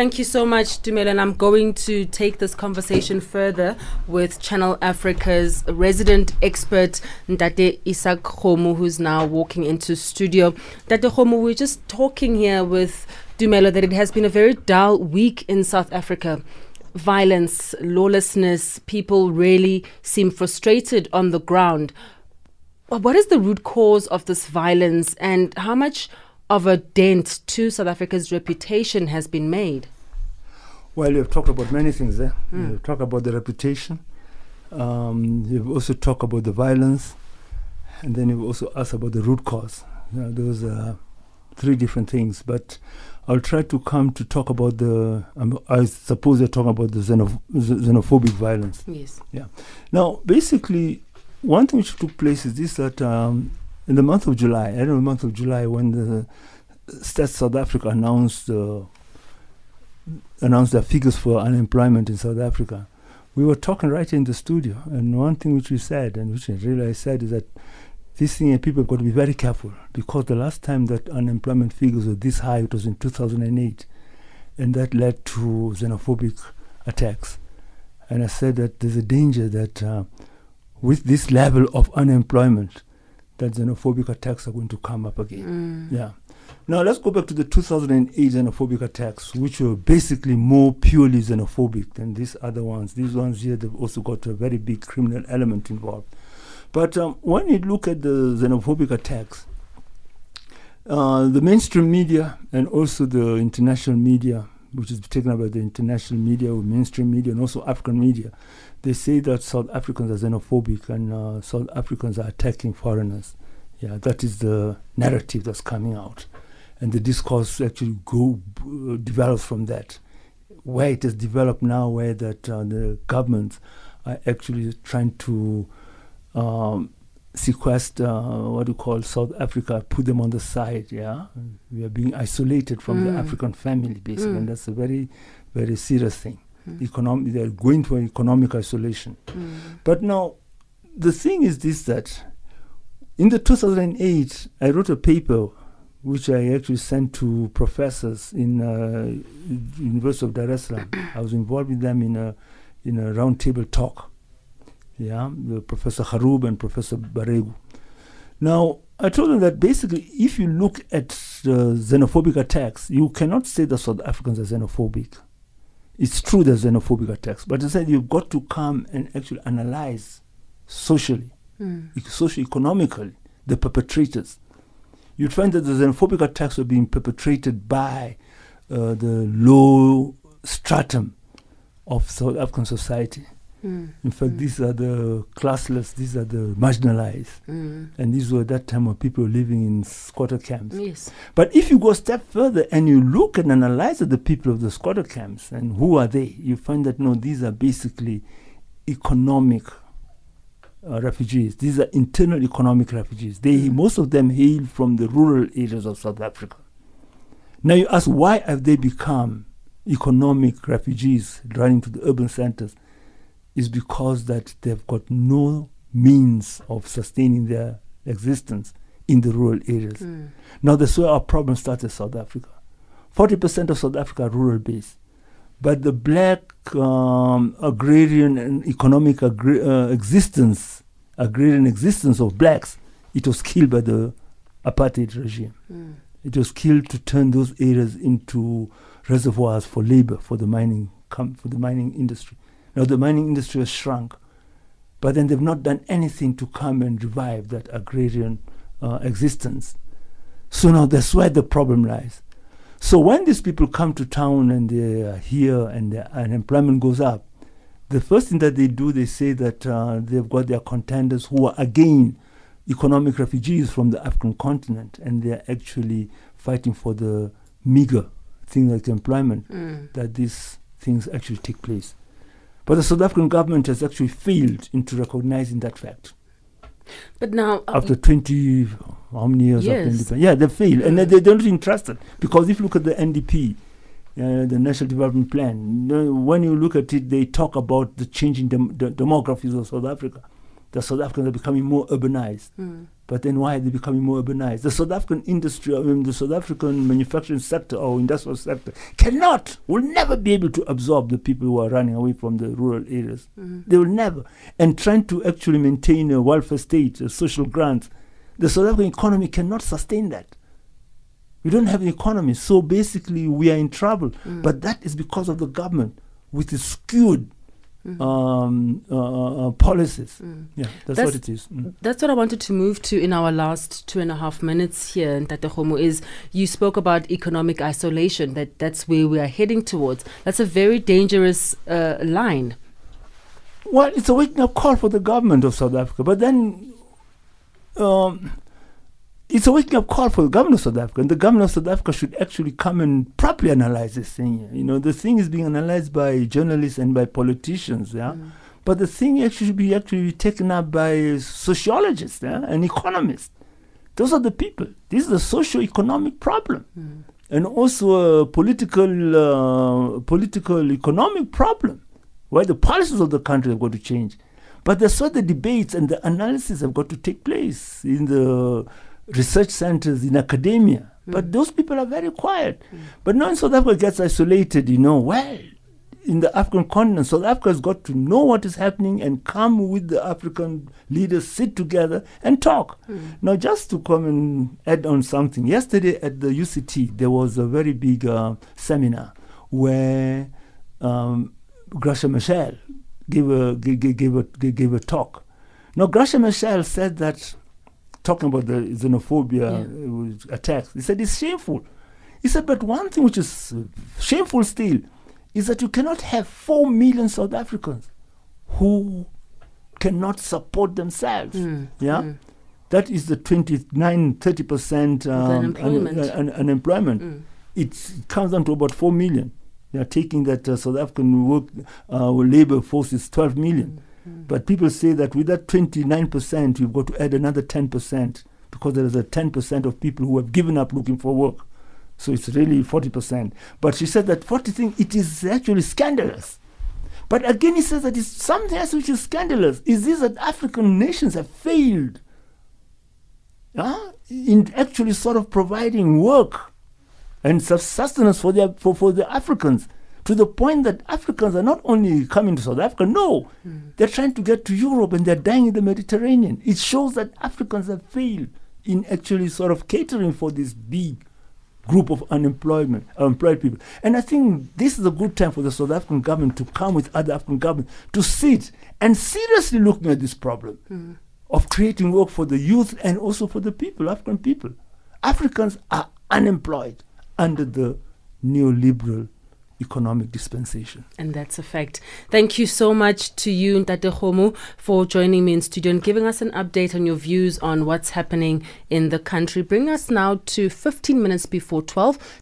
Thank you so much, Dumela. And I'm going to take this conversation further with Channel Africa's resident expert, Ntate Izak Khomo, who's now walking into studio. Ntate Khomo, we're just talking here with Dumela that it has been a very dull week in South Africa. Violence, lawlessness, people really seem frustrated on the ground. What is the root cause of this violence and how much of a dent to South Africa's reputation has been made? Well, you've talked about many things there. Mm. You've talked about the reputation. Um, you've also talked about the violence. And then you've also asked about the root cause. You know, those are three different things. But I'll try to come to talk about the, um, I suppose you're talking about the xenoph- xenophobic violence. Yes. Yeah. Now, basically, one thing which took place is this that um, in the month of July, I don't know, the month of July, when the Stats South Africa announced uh, announced their figures for unemployment in South Africa, we were talking right in the studio, and one thing which we said, and which I really said, is that this thing, people have got to be very careful because the last time that unemployment figures were this high, it was in 2008, and that led to xenophobic attacks. And I said that there's a danger that uh, with this level of unemployment, that xenophobic attacks are going to come up again. Mm. Yeah. Now let's go back to the 2008 xenophobic attacks, which were basically more purely xenophobic than these other ones. These ones here, they've also got a very big criminal element involved. But um, when you look at the xenophobic attacks, uh, the mainstream media and also the international media, which is taken up by the international media or mainstream media and also African media, they say that South Africans are xenophobic and uh, South Africans are attacking foreigners. Yeah, that is the narrative that's coming out, and the discourse actually go uh, develops from that. Where it has developed now, where that uh, the governments are actually trying to um, sequester uh, what you call South Africa, put them on the side. Yeah, we are being isolated from Mm. the African family, basically, Mm. and that's a very, very serious thing. Mm. Economic, they're going to economic isolation. Mm. But now, the thing is this that in the 2008, I wrote a paper which I actually sent to professors in uh, University of Dar es Salaam. I was involved with them in a in a roundtable talk. Yeah, the Professor Haroub and Professor Baregu. Now, I told them that basically, if you look at the xenophobic attacks, you cannot say that South Africans are xenophobic. It's true there's xenophobic attacks, but I said you've got to come and actually analyze socially, Mm. ec- socio-economically, the perpetrators. You'd find that the xenophobic attacks were being perpetrated by uh, the low stratum of South African society. Mm. In fact, Mm. these are the classless, these are the marginalized. Mm. And these were that time of people living in squatter camps. Yes. But if you go a step further and you look and analyze the people of the squatter camps and who are they, you find that no, these are basically economic uh, refugees. These are internal economic refugees. They Mm. most of them hail from the rural areas of South Africa. Now you ask why have they become economic refugees running to the urban centers? Is because that they've got no means of sustaining their existence in the rural areas. Mm. Now that's where our problem starts in South Africa. Forty percent of South Africa are rural based, but the black um, agrarian and economic agri- uh, existence, agrarian existence of blacks, it was killed by the apartheid regime. Mm. It was killed to turn those areas into reservoirs for labor for the mining com- for the mining industry. Now the mining industry has shrunk, but then they've not done anything to come and revive that agrarian uh, existence. So now that's where the problem lies. So when these people come to town and they are here and their unemployment goes up, the first thing that they do, they say that uh, they've got their contenders who are again economic refugees from the African continent, and they're actually fighting for the meager thing like employment Mm. that these things actually take place. But the South African government has actually failed into recognizing that fact. But now, uh, After 20, how many years Yes. of independence? Yeah, they fail. And they, they don't even trust it. Because if you look at the NDP, uh, the National Development Plan, when you look at it, they talk about the changing dem- the demographies of South Africa. The South Africans are becoming more urbanized. mm. But then why are they becoming more urbanized? The South African industry, I mean, the South African manufacturing sector or industrial sector cannot, will never be able to absorb the people who are running away from the rural areas. Mm. They will never. And trying to actually maintain a welfare state, a social grants, the South African economy cannot sustain that. We don't have an economy. So basically, we are in trouble. Mm. But that is because of the government with its skewed Mhm. um, uh, uh, policies. Mm. Yeah, that's, That's- what it is. Mm. That's what I wanted to move to in our last two and a half minutes here, Ntate Khomo, is you spoke about economic isolation, that that's where we are heading towards. That's a very dangerous uh, line. Well, it's a waking up call for the government of South Africa. But then um, it's a waking up call for the government of South Africa. And the government of South Africa should actually come and properly analyze this thing. You know, the thing is being analyzed by journalists and by politicians. Yeah. Mm. But the thing actually should be actually taken up by sociologists yeah, and economists. Those are the people. This is a socio-economic problem, Mm. and also a political, uh, political, economic problem, where the policies of the country have got to change. But that's where the debates and the analysis have got to take place in the research centers, in academia. But Mm. those people are very quiet. But now in South Africa gets isolated, you know, well, in the African continent, South Africa has got to know what is happening and come with the African leaders, sit together and talk. Mm. Now, just to come and add on something, yesterday at the UCT, there was a very big uh, seminar where um, Graça Machel gave a, gave, a, gave a talk. Now, Graça Machel said that, talking about the xenophobia uh, attacks, he said it's shameful. He said, but one thing which is uh, shameful still is that you cannot have 4 million South Africans who cannot support themselves. Mm. Yeah? Mm. That is the 29, 30% um, unemployment. un- un- unemployment. Mm. It comes down to about 4 million. They are taking that uh, South African work uh, labor force is 12 million. But people say that with that 29%, you've got to add another 10% because there is a 10% of people who have given up looking for work. So it's really 40%. But she said that 40 thing, it is actually scandalous. But again, he says that it's something else which is scandalous. Is this that African nations have failed uh, in actually sort of providing work and sus- sustenance for, their, for, for the Africans to the point that Africans are not only coming to South Africa, no, Mm. they're trying to get to Europe and they're dying in the Mediterranean. It shows that Africans have failed in actually sort of catering for this big group of unemployment unemployed people. And I think this is a good time for the South African government to come with other African governments to sit and seriously looking at this problem Mm. of creating work for the youth and also for the people, African people. Africans are unemployed under the neoliberal economic dispensation. And that's a fact. Thank you so much to you, Ntate Khomo, for joining me in studio and giving us an update on your views on what's happening in the country. Bring us now to 15 minutes before 12.